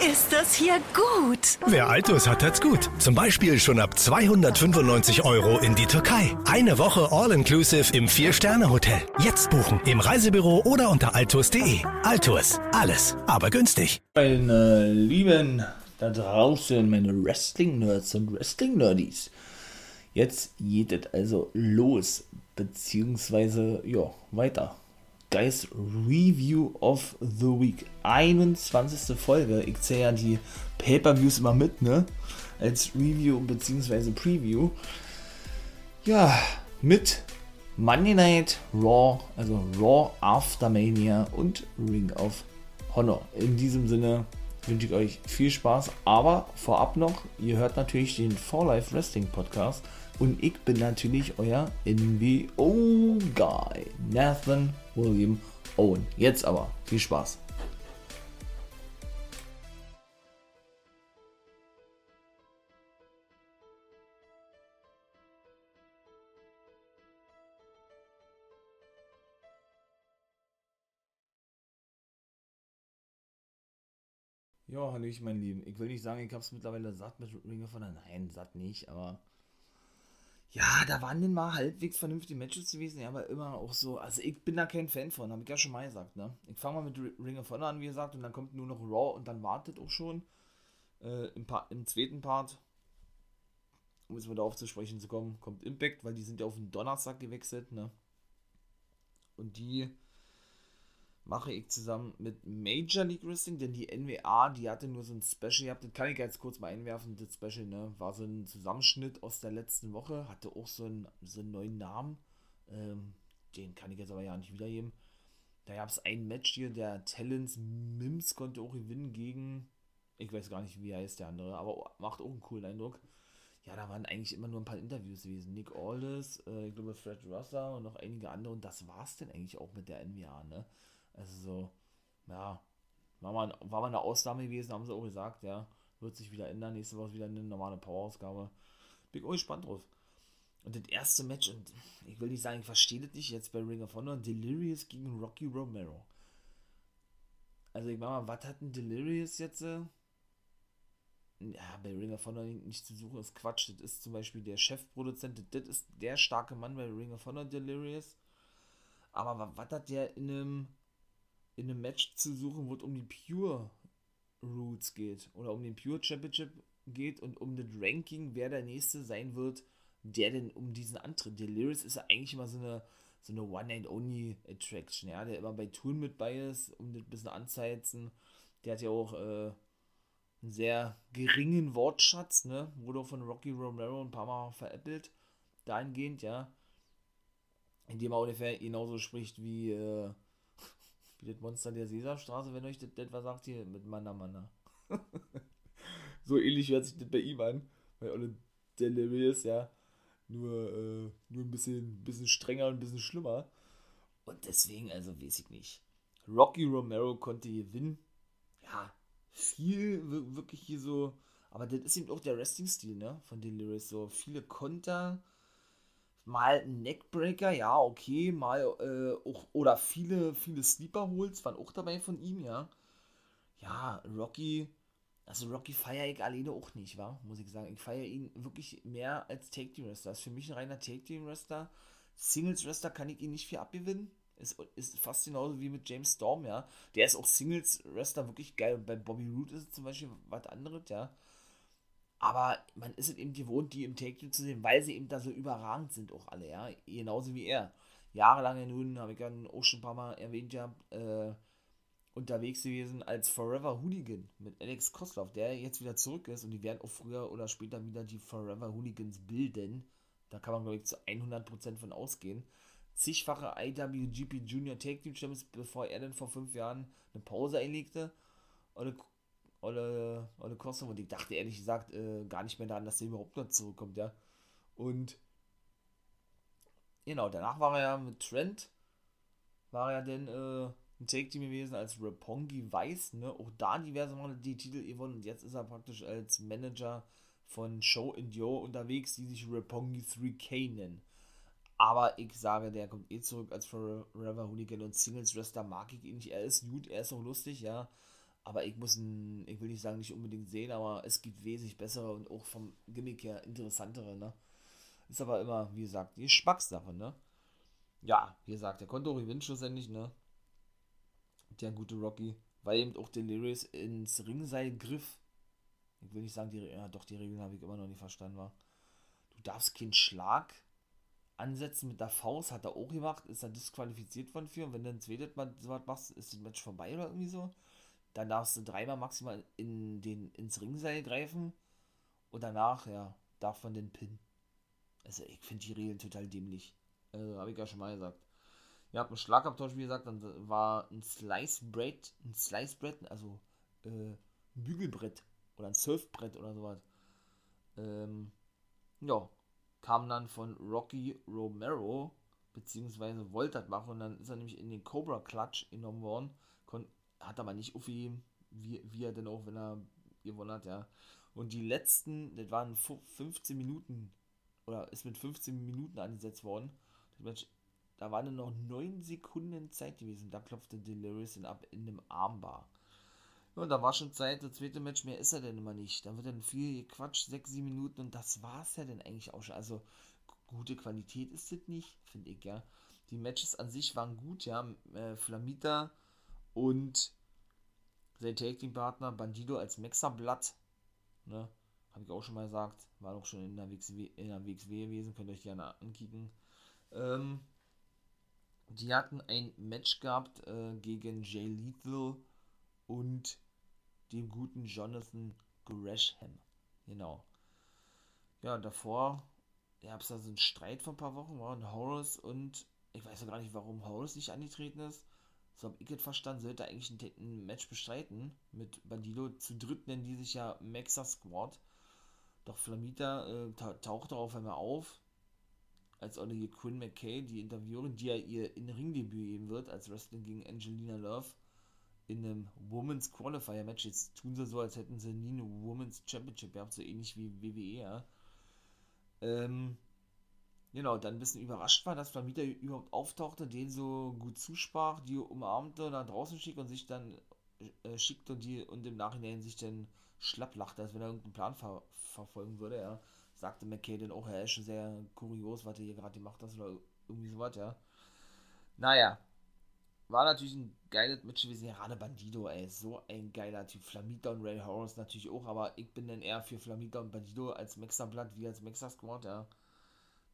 ist das hier gut. Wer Altus hat, hat's gut. Zum Beispiel schon ab 295 Euro in die Türkei. Eine Woche All-Inclusive im Vier-Sterne-Hotel. Jetzt buchen im Reisebüro oder unter altus.de. Altus, alles, aber günstig. Meine Lieben da draußen, meine Wrestling-Nerds und Wrestling-Nerdies. Jetzt geht es also los, beziehungsweise, ja, weiter. Guys, Review of the Week. 21. Folge. Ich zähle ja die Pay-Per-Views immer mit, ne? Als Review bzw. Preview. Ja, mit Monday Night Raw, also Raw After Mania und Ring of Honor. In diesem Sinne wünsche ich euch viel Spaß, aber vorab noch, ihr hört natürlich den For Life Wrestling Podcast und ich bin natürlich euer NWO-Guy, Nathan William Owen. Jetzt aber, viel Spaß. Ja, Hallöchen, mein Lieben. Ich will nicht sagen, ich habe es mittlerweile satt mit Ring of Honor. Nein, satt nicht, aber ja, da waren denn mal halbwegs vernünftige Matches gewesen, ja, aber immer auch so, also ich bin da kein Fan von, habe ich ja schon mal gesagt, ne? Ich fange mal mit Ring of Honor an, wie gesagt, und dann kommt nur noch Raw und dann wartet auch schon äh, im, im zweiten Part, um jetzt mal darauf zu sprechen zu kommen, kommt Impact, weil die sind ja auf den Donnerstag gewechselt, ne? Und die mache ich zusammen mit Major League Wrestling, denn die NWA, die hatte nur so ein Special gehabt, das kann ich jetzt kurz mal einwerfen, das Special, ne, war so ein Zusammenschnitt aus der letzten Woche, hatte auch so einen, so einen neuen Namen, ähm, den kann ich jetzt aber ja nicht wiedergeben. Da gab es ein Match hier, der Talents Mims konnte auch gewinnen gegen, ich weiß gar nicht, wie heißt der andere, aber macht auch einen coolen Eindruck. Ja, da waren eigentlich immer nur ein paar Interviews gewesen. Nick Aldis, äh, ich glaube Fred Rosser und noch einige andere und das war es denn eigentlich auch mit der NWA, ne? Also so, ja, war mal, war mal eine Ausnahme gewesen, haben sie auch gesagt, ja. Wird sich wieder ändern. Nächste Woche wieder eine normale Power-Ausgabe. Bin auch gespannt drauf. Und das erste Match, und ich will nicht sagen, ich verstehe das nicht, jetzt bei Ring of Honor, Delirious gegen Rocky Romero. Also ich meine mal, was hat ein Delirious jetzt? Äh? Ja, bei Ring of Honor nicht zu suchen, ist Quatsch. Das ist zum Beispiel der Chefproduzent, das ist der starke Mann bei Ring of Honor Delirious. Aber was hat der in einem in einem Match zu suchen, wo es um die Pure Roots geht oder um den Pure Championship geht und um das Ranking, wer der nächste sein wird, der denn um diesen Antritt. Delirious ist ja eigentlich immer so eine, so eine One-Night-Only-Attraction, ja, der immer bei Touren mit bei ist, um das ein bisschen anzuheizen. Der hat ja auch äh, einen sehr geringen Wortschatz, ne? Wurde auch von Rocky Romero ein paar Mal veräppelt, dahingehend, ja. Indem er ungefähr genauso spricht wie äh, das Monster der Sesamstraße, wenn euch das etwa sagt, hier mit Manna Manna. so ähnlich hört sich das bei ihm an, weil alle Delirious, ja, nur, äh, nur ein bisschen, bisschen strenger und ein bisschen schlimmer. Und deswegen, also weiß ich nicht. Rocky Romero konnte gewinnen. Ja, viel wirklich hier so. Aber das ist eben auch der Wrestling-Stil, ne? Von Delirious. So viele Konter mal ein Neckbreaker, ja, okay, mal äh, auch, oder viele, viele Sleeper Holes waren auch dabei von ihm, ja. Ja, Rocky, also Rocky feiere ich alleine auch nicht, wa? Muss ich sagen. Ich feiere ihn wirklich mehr als Take Team Wrestler. Ist für mich ein reiner Take Team Wrestler. Singles Wrestler kann ich ihn nicht viel abgewinnen. Ist, ist fast genauso wie mit James Storm, ja. Der ist auch Singles Wrestler wirklich geil. Und bei Bobby Roode ist es zum Beispiel was anderes, ja. Aber man ist es eben gewohnt, die im Take zu sehen, weil sie eben da so überragend sind, auch alle, ja. Genauso wie er. Jahrelang nun, habe ich ja auch schon ein paar Mal erwähnt, ja, äh, unterwegs gewesen als Forever Hooligan mit Alex Kosloff, der jetzt wieder zurück ist und die werden auch früher oder später wieder die Forever Hooligans bilden. Da kann man, glaube ich, zu 100% von ausgehen. Zigfache IWGP Junior Take Team Champions, bevor er dann vor fünf Jahren eine Pause einlegte. Und Olle, Olle Kossum und ich dachte ehrlich gesagt äh, gar nicht mehr daran, dass er überhaupt noch zurückkommt, ja. Und genau, danach war er ja mit Trent, war er denn äh, ein Take-Team gewesen als Rapongi Weiß, ne? Auch da diverse Mal die Titel gewonnen und jetzt ist er praktisch als Manager von Show and Yo unterwegs, die sich Rapongi 3K nennen. Aber ich sage, der kommt eh zurück als Forever Hooligan und Singles Wrestler mag ich ihn nicht. Er ist gut, er ist auch lustig, ja Aber ich muss, ein, ich will nicht sagen, nicht unbedingt sehen, aber es gibt wesentlich bessere und auch vom Gimmick her interessantere, ne? Ist aber immer, wie gesagt, die Geschmackssache, ne? Ja, wie gesagt, der konnte auch gewinnen schlussendlich, ne? Der gute Rocky, weil eben auch Delirious ins Ringseil griff. Ich will nicht sagen, die, ja, doch, die Regeln habe ich immer noch nicht verstanden, war. Du darfst keinen Schlag ansetzen mit der Faust, hat er auch gemacht, ist er disqualifiziert worden für. Und wenn ein zweites Mal so was machst, ist das Match vorbei oder irgendwie so. Dann darfst du dreimal maximal in den, ins Ringseil greifen. Und danach, ja, darf man den Pin. Also, ich finde die Regeln total dämlich. Also, habe ich ja schon mal gesagt. Ihr habt einen Schlagabtausch, wie gesagt, dann war ein Slice Bread, ein Slice Bread, also äh, ein Bügelbrett oder ein Surfbrett oder sowas. Ähm, ja, kam dann von Rocky Romero, beziehungsweise wollte das machen und dann ist er nämlich in den Cobra Clutch genommen worden, hat aber nicht aufgegeben, wie, wie er denn auch, wenn er gewonnen hat, ja. Und die letzten, das waren 15 Minuten, oder ist mit 15 Minuten angesetzt worden. Da waren nur noch 9 Sekunden Zeit gewesen. Da klopfte Delirious ihn ab in dem Armbar. Ja, und da war schon Zeit, das zweite Match, mehr ist er denn immer nicht. Dann wird dann viel gequatscht, 6, 7 Minuten und das war es ja dann eigentlich auch schon. Also gute Qualität ist das nicht, finde ich, ja. Die Matches an sich waren gut, ja. Äh, Flamita und sein Taking-Partner Bandido als Mexerblatt, ne, habe ich auch schon mal gesagt, war auch schon in der WXW, in der WXW gewesen, könnt ihr euch gerne ankicken. Ähm, die hatten ein Match gehabt äh, gegen Jay Lethal und dem guten Jonathan Gresham. Genau. Ja, davor gab es da so einen Streit vor ein paar Wochen, waren Horace und ich weiß ja gar nicht, warum Horace nicht angetreten ist so habe ich es verstanden, sollte eigentlich ein, ein, Match bestreiten mit Bandido. Zu dritt nennen die sich ja Maxa Squad. Doch Flamita äh, ta taucht darauf einmal auf, als die Quinn McKay, die Interviewerin, die ja ihr in Ringdebüt geben wird, als Wrestling gegen Angelina Love in einem Women's Qualifier Match. Jetzt tun sie so, als hätten sie nie eine Women's Championship gehabt, so ähnlich wie WWE, ja. Ähm, Genau, dann ein bisschen überrascht war, dass Flamita überhaupt auftauchte, den so gut zusprach, die umarmte, nach draußen schickt und sich dann äh, schickt und die und im Nachhinein sich dann schlapp lachte, als wenn er irgendeinen Plan ver verfolgen würde, ja. Sagte McKay dann auch, er ist schon sehr kurios, was er hier gerade gemacht hat oder irgendwie sowas, ja. Naja, war natürlich ein geiles Match gewesen. Gerade Bandido, ey, so ein geiler Typ. Flamita und Ray Horus natürlich auch, aber ich bin dann eher für Flamita und Bandido als Mexerblatt wie als Mexa Squad, ja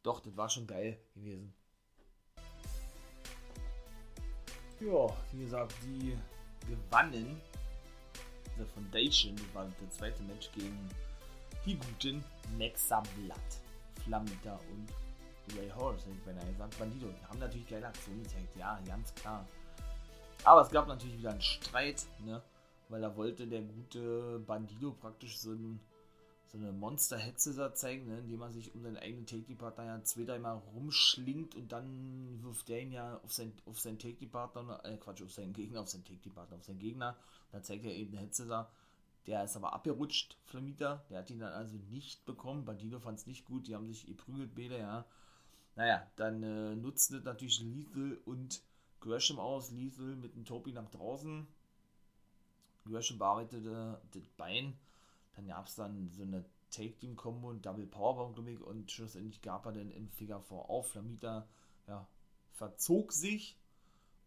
doch, das war schon geil gewesen. Ja, wie gesagt, die gewannen. The Foundation, war der zweite Match gegen die guten Nexa Blatt, Flamita und Ray Horse, hätte ich beinahe gesagt. Bandido, die haben natürlich geile Aktionen gezeigt, ja, ganz klar. Aber es gab natürlich wieder einen Streit, ne? Weil da wollte der gute Bandido praktisch so ein so eine Monster-Hetze da zeigen, ne, indem man sich um seinen eigenen Take-Partner ja zwei, dreimal rumschlingt und dann wirft der ihn ja auf, sein, auf seinen Take-Partner, äh Quatsch, auf seinen Gegner, auf seinen Take-Partner, auf seinen Gegner. Dann zeigt er eben eine Hetze da. Der ist aber abgerutscht, Flamita. Der hat ihn dann also nicht bekommen. Bandino fand es nicht gut. Die haben sich geprügelt, beide, ja. Naja, dann äh, nutzten natürlich Lethal und Gresham aus. Lethal mit dem Topi nach draußen. Gresham bearbeitete das Bein dann gab es dann so eine Take-Team-Combo und Double Powerbomb, glaube ich, und schlussendlich gab er dann im Figure 4 auf. Flamita, ja, verzog sich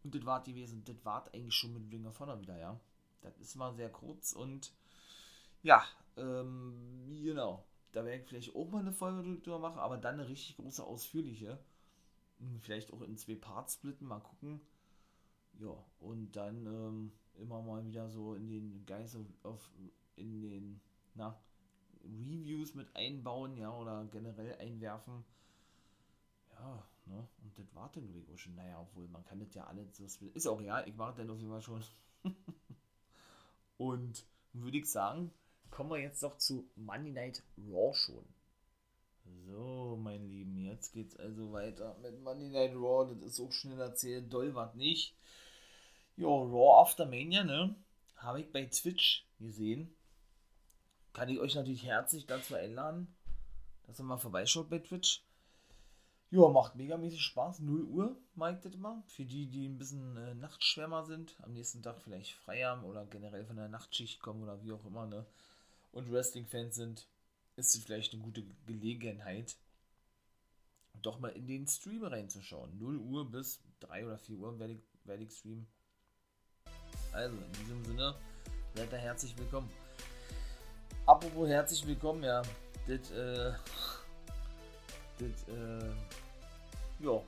und das war gewesen. Das war eigentlich schon mit Ringer vorne wieder, ja. Das ist mal sehr kurz und ja, ähm, genau. Da werde ich vielleicht auch mal eine Folge drüber machen, aber dann eine richtig große, ausführliche. Hm, vielleicht auch in zwei Parts splitten, mal gucken. Ja, und dann ähm, immer mal wieder so in den Geist auf, in den na, Reviews mit einbauen, ja, oder generell einwerfen. Ja, ne, und das war dann auch schon, naja, obwohl man kann das ja alles, so ist auch real, ich mache dann auf jeden Fall schon. und würde ich sagen, kommen wir jetzt doch zu Monday Night Raw schon. So, mein Lieben, jetzt geht's also weiter mit Monday Night Raw. Das ist auch schnell erzählt, doll was nicht. Jo, Raw After Mania, ne? Habe ich bei Twitch gesehen kann ich euch natürlich herzlich dazu einladen, dass ihr mal vorbeischaut bei Twitch. Ja, macht megamäßig Spaß. 0 Uhr, Mike das immer. Für die, die ein bisschen äh, Nachtschwärmer sind, am nächsten Tag vielleicht frei haben oder generell von der Nachtschicht kommen oder wie auch immer, ne? Und Wrestling-Fans sind, ist es vielleicht eine gute Gelegenheit, doch mal in den Stream reinzuschauen. 0 Uhr bis 3 oder 4 Uhr werde ich, werde ich streamen. Also, in diesem Sinne, seid ihr herzlich willkommen. Apropos herzlich willkommen, ja, das, äh, das, äh, ja,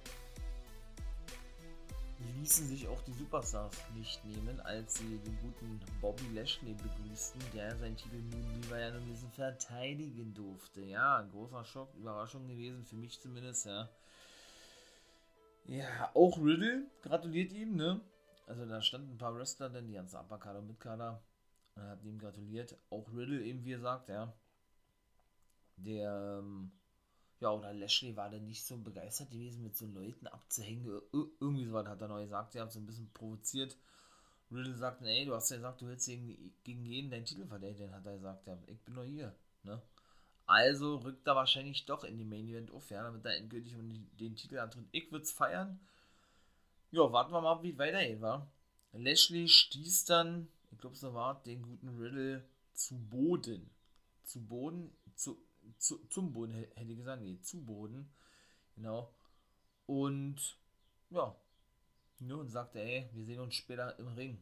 ließen sich auch die Superstars nicht nehmen, als sie den guten Bobby Lashley begrüßten, der seinen Titel nun lieber ja nur ein bisschen verteidigen durfte. Ja, großer Schock, Überraschung gewesen, für mich zumindest, ja. Ja, auch Riddle gratuliert ihm, ne? Also da standen ein paar Wrestler, denn die ganze Upperkader und Midkader, und hat ihm gratuliert. Auch Riddle eben, wie gesagt, ja. Der, ähm, ja, oder Lashley war dann nicht so begeistert gewesen, mit so Leuten abzuhängen. Ir irgendwie sowas hat er neu gesagt. Er hat so ein bisschen provoziert. Riddle sagt, ey, du hast ja gesagt, du willst gegen, gegen jeden deinen Titel verteidigen, hat er gesagt. Ja, ich bin nur hier. Ne? Also rückt er wahrscheinlich doch in die Main Event auf, ja, damit er endgültig den, den Titel antritt. Ich würde es feiern. Ja, warten wir mal, wie es weitergeht, wa? Lashley stieß dann, ich glaube, so war den guten Riddle zu Boden. Zu Boden, zu, zu, zum Boden, hätte ich gesagt, nee, zu Boden. Genau. Und ja, nun sagte ey, wir sehen uns später im Ring.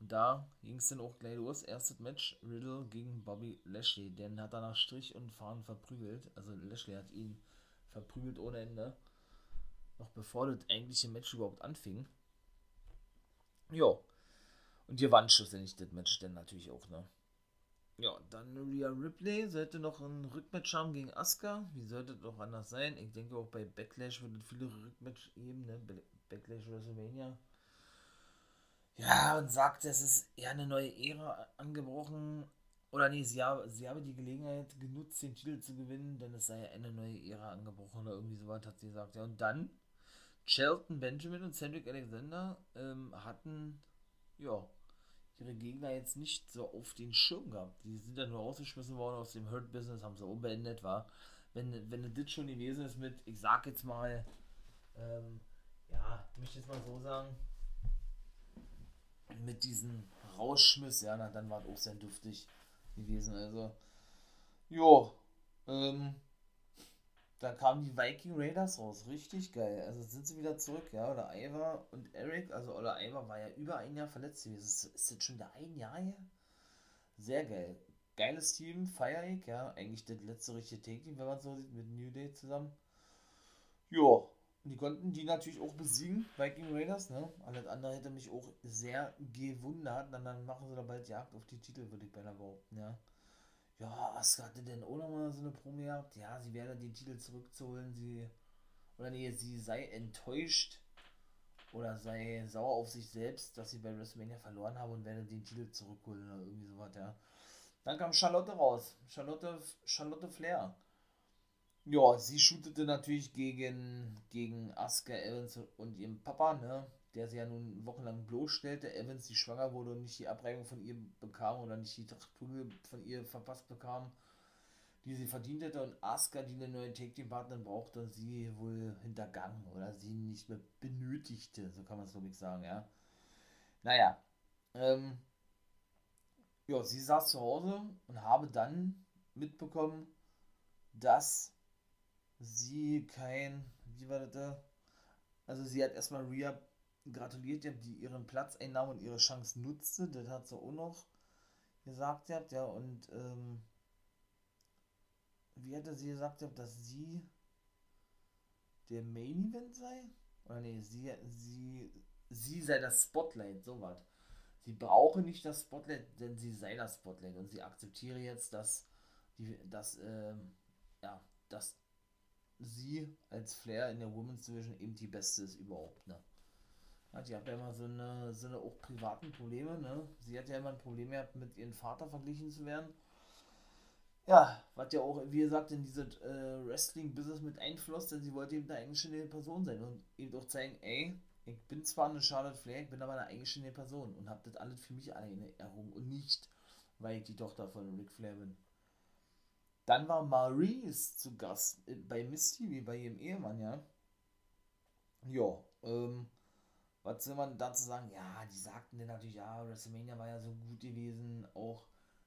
Und da ging es dann auch gleich los. Erstes Match, Riddle gegen Bobby Lashley. Den hat er nach Strich und Fahren verprügelt. Also Lashley hat ihn verprügelt ohne Ende. Noch bevor das eigentliche Match überhaupt anfing. Ja. Und hier waren schlussendlich das Match dann natürlich auch, ne? Ja, dann Rhea Ripley sollte noch ein Rückmatch haben gegen Asuka. Wie sollte das auch anders sein? Ich denke auch bei Backlash wird es viele Rückmatch geben, ne? Backlash WrestleMania. Ja, und sagt, es ist eher eine neue Ära angebrochen. Oder nee, sie habe, sie habe die Gelegenheit genutzt, den Titel zu gewinnen, denn es sei eine neue Ära angebrochen oder irgendwie sowas, hat sie gesagt. Ja, und dann Shelton Benjamin und Cedric Alexander ähm, hatten, ja, ihre Gegner jetzt nicht so auf den Schirm gehabt. Die sind dann nur rausgeschmissen worden aus dem Hurt Business, haben sie unbeendet, war. Wenn, wenn das schon gewesen ist mit, ich sag jetzt mal, ähm, ja, ich möchte jetzt mal so sagen, mit diesem Rausschmiss, ja, na, dann war es auch sehr duftig gewesen. Also, jo, ähm, da kamen die Viking Raiders raus. Richtig geil. Also sind sie wieder zurück, ja. Oder Ivar und Eric. Also, oder Ivar war ja über ein Jahr verletzt gewesen. Ist, ist das schon wieder ein Jahr her? Sehr geil. Geiles Team, feier ich, ja. Eigentlich das letzte richtige Take-Team, wenn man so sieht, mit New Day zusammen. Jo. Und die konnten die natürlich auch besiegen, Viking Raiders, ne? Alles andere hätte mich auch sehr gewundert. Und dann machen sie da bald Jagd auf die Titel, würde ich beinahe behaupten, ja ja, Asuka hatte denn auch nochmal so eine Promo gehabt, ja, sie werde den Titel zurückzuholen, sie, oder nee, sie sei enttäuscht oder sei sauer auf sich selbst, dass sie bei WrestleMania verloren habe und werde den Titel zurückholen oder irgendwie sowas, ja. Dann kam Charlotte raus, Charlotte, Charlotte Flair. Ja, sie shootete natürlich gegen, gegen Asuka Evans und ihrem Papa, ne? Der sie ja nun wochenlang bloßstellte, Evans, die schwanger wurde und nicht die Abreibung von ihr bekam oder nicht die Trachtprügel von ihr verpasst bekam, die sie verdient hätte und Asuka, die eine neue Take-Team-Partnerin brauchte und sie wohl hintergangen oder sie nicht mehr benötigte, so kann man es ich sagen, ja. Naja, ähm, ja, sie saß zu Hause und habe dann mitbekommen, dass sie kein, wie war das da? Also sie hat erstmal Rhea gratuliert, die ihren Platz einnahm und ihre Chance nutzte. Das hat sie auch noch gesagt, habt, ja, und ähm, wie hatte sie gesagt, dass sie der Main Event sei? Oder nee, sie, sie, sie sei das Spotlight, so was. Sie brauche nicht das Spotlight, denn sie sei das Spotlight und sie akzeptiere jetzt, dass die, dass, ähm, ja, dass sie als Flair in der Women's Division eben die beste ist überhaupt, ne? Die hat ja immer so eine, so eine auch privaten Probleme, ne? Sie hat ja immer ein Problem gehabt, mit ihrem Vater verglichen zu werden. Ja, was ja auch, wie gesagt, in dieses äh, Wrestling-Business mit einfloss, denn sie wollte eben eine eigenständige Person sein und eben auch zeigen, ey, ich bin zwar eine Charlotte Flair, ich bin aber eine eigenständige Person und habe das alles für mich alleine errungen und nicht, weil ich die Tochter von Ric Flair bin. Dann war Maurice zu Gast bei Miss TV, bei ihrem Ehemann, ja. Ja, ähm, was soll man dazu sagen? Ja, die sagten dann natürlich, ja, WrestleMania war ja so gut gewesen, auch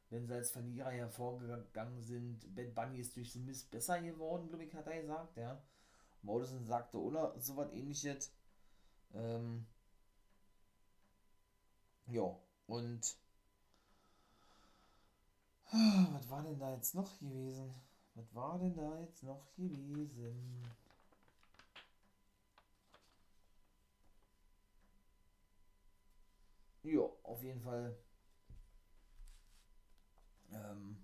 wenn sie als Verlierer hervorgegangen sind. Bad Bunny ist durch den Mist besser geworden, glaube ich, hat er gesagt, ja. Morrison sagte oder so was ähnliches. Ähm, ja, und was war denn da jetzt noch gewesen? Was war denn da jetzt noch gewesen? Ja, auf jeden Fall. Ähm,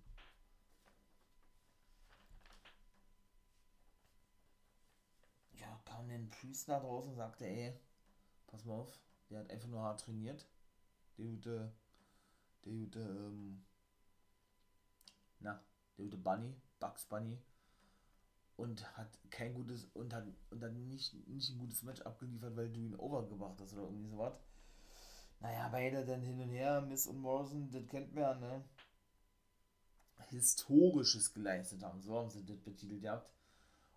ja, kam den da draußen und sagte, ey, pass mal auf, der hat einfach nur hart trainiert. Der gute, der gute, ähm, na, der gute Bunny, Bugs Bunny, und hat kein gutes, und hat, und hat nicht, nicht ein gutes Match abgeliefert, weil du ihn overgebracht hast oder irgendwie sowas. Naja, beide dann hin und her, Miss und Morrison, das kennt man ja, ne? Historisches geleistet haben, so haben sie das betitelt gehabt.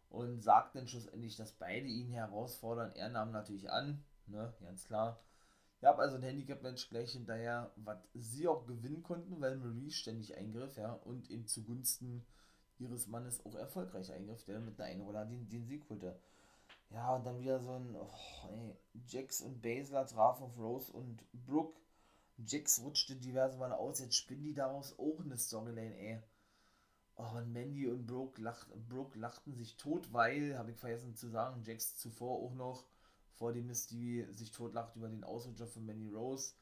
Und sagt dann schlussendlich, dass beide ihn herausfordern. Er nahm natürlich an, ne, ganz klar. Ich habe also ein Handicap-Match gleich hinterher, was sie auch gewinnen konnten, weil Marie ständig eingriff, ja, und ihm zugunsten ihres Mannes auch erfolgreich eingriff, der mit einer Einroller den, den Sieg holte. Ja, und dann wieder so ein, oh, ey, Jax und Basler trafen auf Rose und Brooke. Jax rutschte diverse Mal aus, jetzt spinnen die daraus auch eine Storyline, ey. Oh, und Mandy und Brooke, lacht, Brooke lachten sich tot, weil, habe ich vergessen zu sagen, Jax zuvor auch noch vor dem Mist, die sich totlacht über den Ausrutscher von Mandy Rose,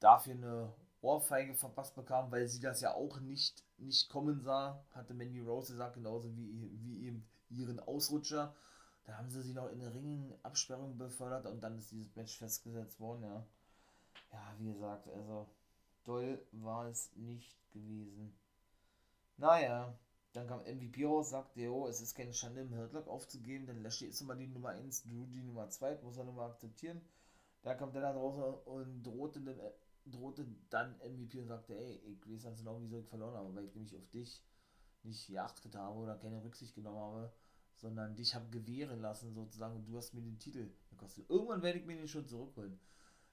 dafür eine Ohrfeige verpasst bekam, weil sie das ja auch nicht, nicht kommen sah, hatte Mandy Rose gesagt, genauso wie, wie eben ihren Ausrutscher. Da haben sie sie noch in der Ringenabsperrung befördert und dann ist dieses Match festgesetzt worden, ja. Ja, wie gesagt, also toll war es nicht gewesen. Naja, dann kam MVP raus, sagte, jo, es ist keine Schande im Hurtlock aufzugeben, denn Lashley ist immer die Nummer 1, Drew die Nummer 2, muss er nur mal akzeptieren. Da kam der da draußen und drohte dann, drohte dann MVP und sagte, ey, ich weiß ganz genau, wieso ich verloren habe, weil ich nämlich auf dich nicht geachtet habe oder keine Rücksicht genommen habe sondern dich habe gewähren lassen sozusagen und du hast mir den Titel gekostet. Irgendwann werde ich mir den schon zurückholen.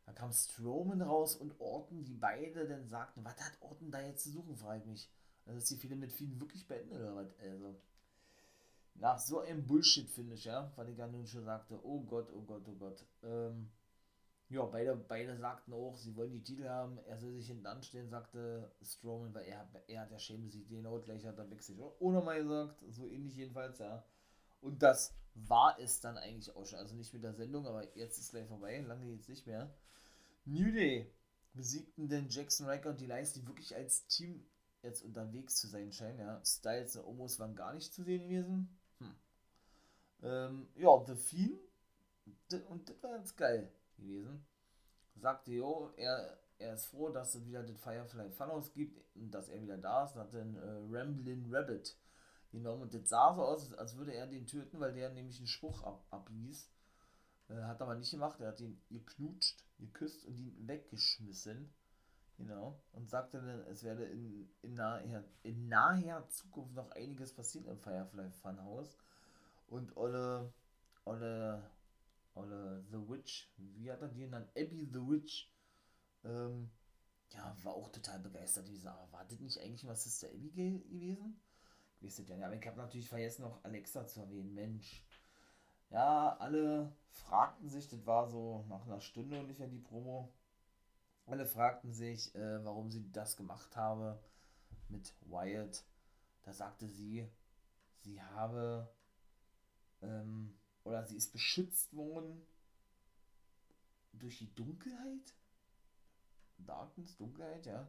Dann kam Strowman raus und Orton, die beide dann sagten, was hat Orton da jetzt zu suchen, frage ich mich. Also ist die viele mit vielen wirklich beendet oder was? Also, nach so einem Bullshit-Finish, ja, weil ich ja schon sagte, oh Gott, oh Gott, oh Gott. Ähm, ja, beide, beide sagten auch, sie wollen die Titel haben. Er soll sich hinten anstellen, sagte Strowman, weil er, er hat ja schäme sich den out, gleich hat er Backstage auch nochmal gesagt, so ähnlich jedenfalls, ja. Und das war es dann eigentlich auch schon. Also nicht mit der Sendung, aber jetzt ist gleich vorbei. Lange jetzt nicht mehr. New Day besiegten den Jackson Riker und die Lions, die wirklich als Team jetzt unterwegs zu sein scheinen. Ja. Styles und Omos waren gar nicht zu sehen gewesen. Hm. Ähm, ja, The Fiend. Und das war ganz geil gewesen. Sagte, jo, er, er ist froh, dass es wieder den Firefly Funhouse gibt und dass er wieder da ist. Und hat den äh, Ramblin' Rabbit genommen. Und das sah so aus, als würde er den töten, weil der nämlich einen Spruch ab, abließ. Äh, hat aber nicht gemacht. Er hat ihn geknutscht, geküsst und ihn weggeschmissen. Genau. Und sagte dann, es werde in, in, naher, in naher Zukunft noch einiges passieren im Firefly Funhouse. Und Olle, Olle, Olle The Witch, wie hat er die genannt? Abby The Witch, ähm, ja, war auch total begeistert. Die sah, war das nicht eigentlich mal Sister Abby gewesen? Wisst ihr denn? Aber ich habe natürlich vergessen, noch Alexa zu erwähnen. Mensch. Ja, alle fragten sich, das war so nach einer Stunde ungefähr die Promo. Alle fragten sich, äh, warum sie das gemacht habe mit Wyatt. Da sagte sie, sie habe ähm, oder sie ist beschützt worden durch die Dunkelheit. Darkness, Dunkelheit, ja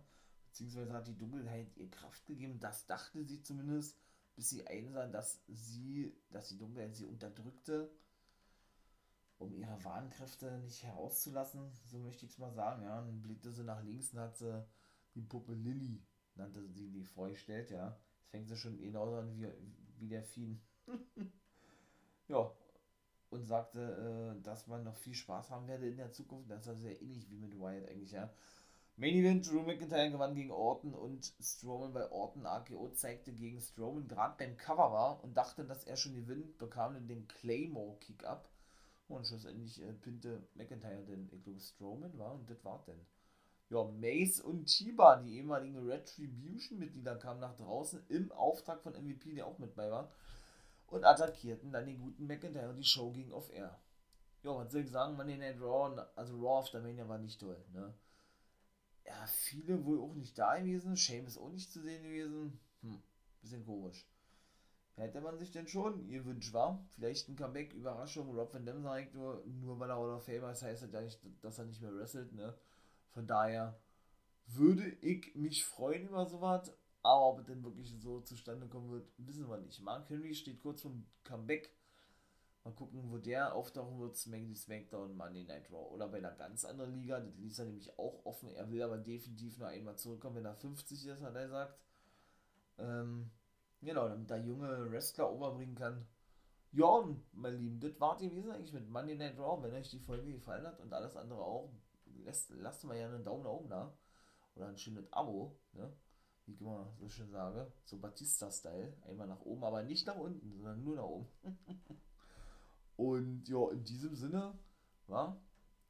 beziehungsweise hat die Dunkelheit ihr Kraft gegeben, das dachte sie zumindest, bis sie einsah, dass sie, dass die Dunkelheit sie unterdrückte, um ihre wahren Kräfte nicht herauszulassen, so möchte ich es mal sagen, ja. dann blickte sie nach links und hat sie die Puppe Lilly, nannte sie die vorgestellt, ja. Jetzt fängt sie schon genauso an wie, wie der Fiend. ja, und sagte, äh, dass man noch viel Spaß haben werde in der Zukunft. Das ja sehr ähnlich wie mit Wyatt eigentlich, ja. Main Event, Drew McIntyre gewann gegen Orton und Strowman, weil Orton AKO zeigte gegen Strowman gerade beim Cover war und dachte, dass er schon gewinnt, bekam dann den Claymore Kick ab und schlussendlich äh, pinte McIntyre denn, ich glaube, Strowman war und das war denn. Ja, Mace und Chiba, die ehemaligen Retribution-Mitglieder, kamen nach draußen im Auftrag von MVP, der auch mit bei war, und attackierten dann den guten McIntyre und die Show ging auf Air. Ja, was soll ich sagen, Monday Night Raw, also Raw of the Mania war nicht toll, ne? Ja, viele wohl auch nicht da gewesen. Shame ist auch nicht zu sehen gewesen. Hm, bisschen komisch. Hätte man sich denn schon gewünscht, war? Vielleicht ein Comeback, Überraschung. Rob Van Dam sagt nur, nur weil er Hall of Famer ist, heißt das ja nicht, dass er nicht mehr wrestelt, ne? Von daher würde ich mich freuen über sowas. Aber ob es denn wirklich so zustande kommen wird, wissen wir nicht. Mark Henry steht kurz vom Comeback Mal gucken, wo der auftauchen wird, Smackdown, Smackdown, Monday Night Raw. Oder bei einer ganz anderen Liga, das ließ er nämlich auch offen. Er will aber definitiv noch einmal zurückkommen, wenn er 50 ist, hat er gesagt. Ähm, genau, damit er junge Wrestler overbringen kann. Ja, mein Lieben, das war die gewesen eigentlich mit Monday Night Raw. Wenn euch die Folge gefallen hat und alles andere auch, lasst, lasst mal ja einen Daumen nach oben da. Oder ein schönes Abo, ne? Wie ich immer so schön sage. So Batista-Style. Einmal nach oben, aber nicht nach unten, sondern nur nach oben. Und ja, in diesem Sinne, ja,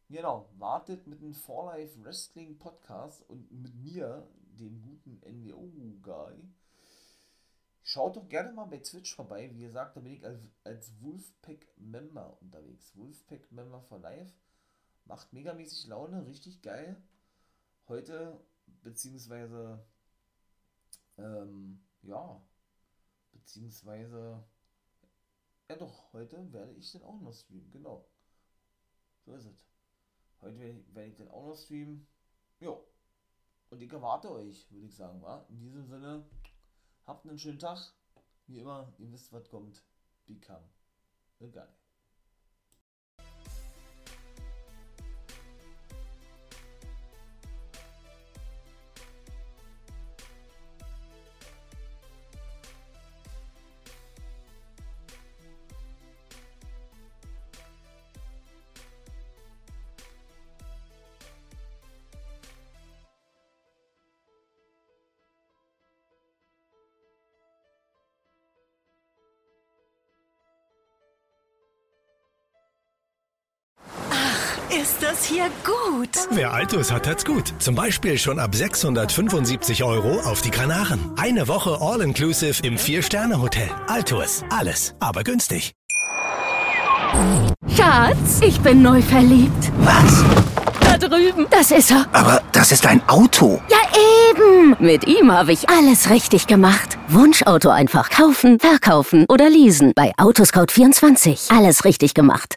genau, wartet mit dem For Life Wrestling Podcast und mit mir, dem guten NWO-Guy. Schaut doch gerne mal bei Twitch vorbei. Wie gesagt, da bin ich als, als Wolfpack-Member unterwegs. Wolfpack-Member for Life. Macht megamäßig Laune, richtig geil. Heute, beziehungsweise, ähm, ja, beziehungsweise ja doch, heute werde ich den auch noch streamen, genau. So ist es. Heute werde ich, werde ich den auch noch streamen. Jo. Und ich erwarte euch, würde ich sagen, wa? In diesem Sinne, habt einen schönen Tag. Wie immer, ihr wisst, was kommt. Become a Ist das hier gut? Wer Altus hat, hat's gut. Zum Beispiel schon ab 675 Euro auf die Kanaren. Eine Woche All-Inclusive im Vier-Sterne-Hotel. Altus. Alles, aber günstig. Schatz, ich bin neu verliebt. Was? Da drüben. Das ist er. Aber das ist ein Auto. Ja, eben. Mit ihm habe ich alles richtig gemacht. Wunschauto einfach kaufen, verkaufen oder leasen. Bei Autoscout24. Alles richtig gemacht.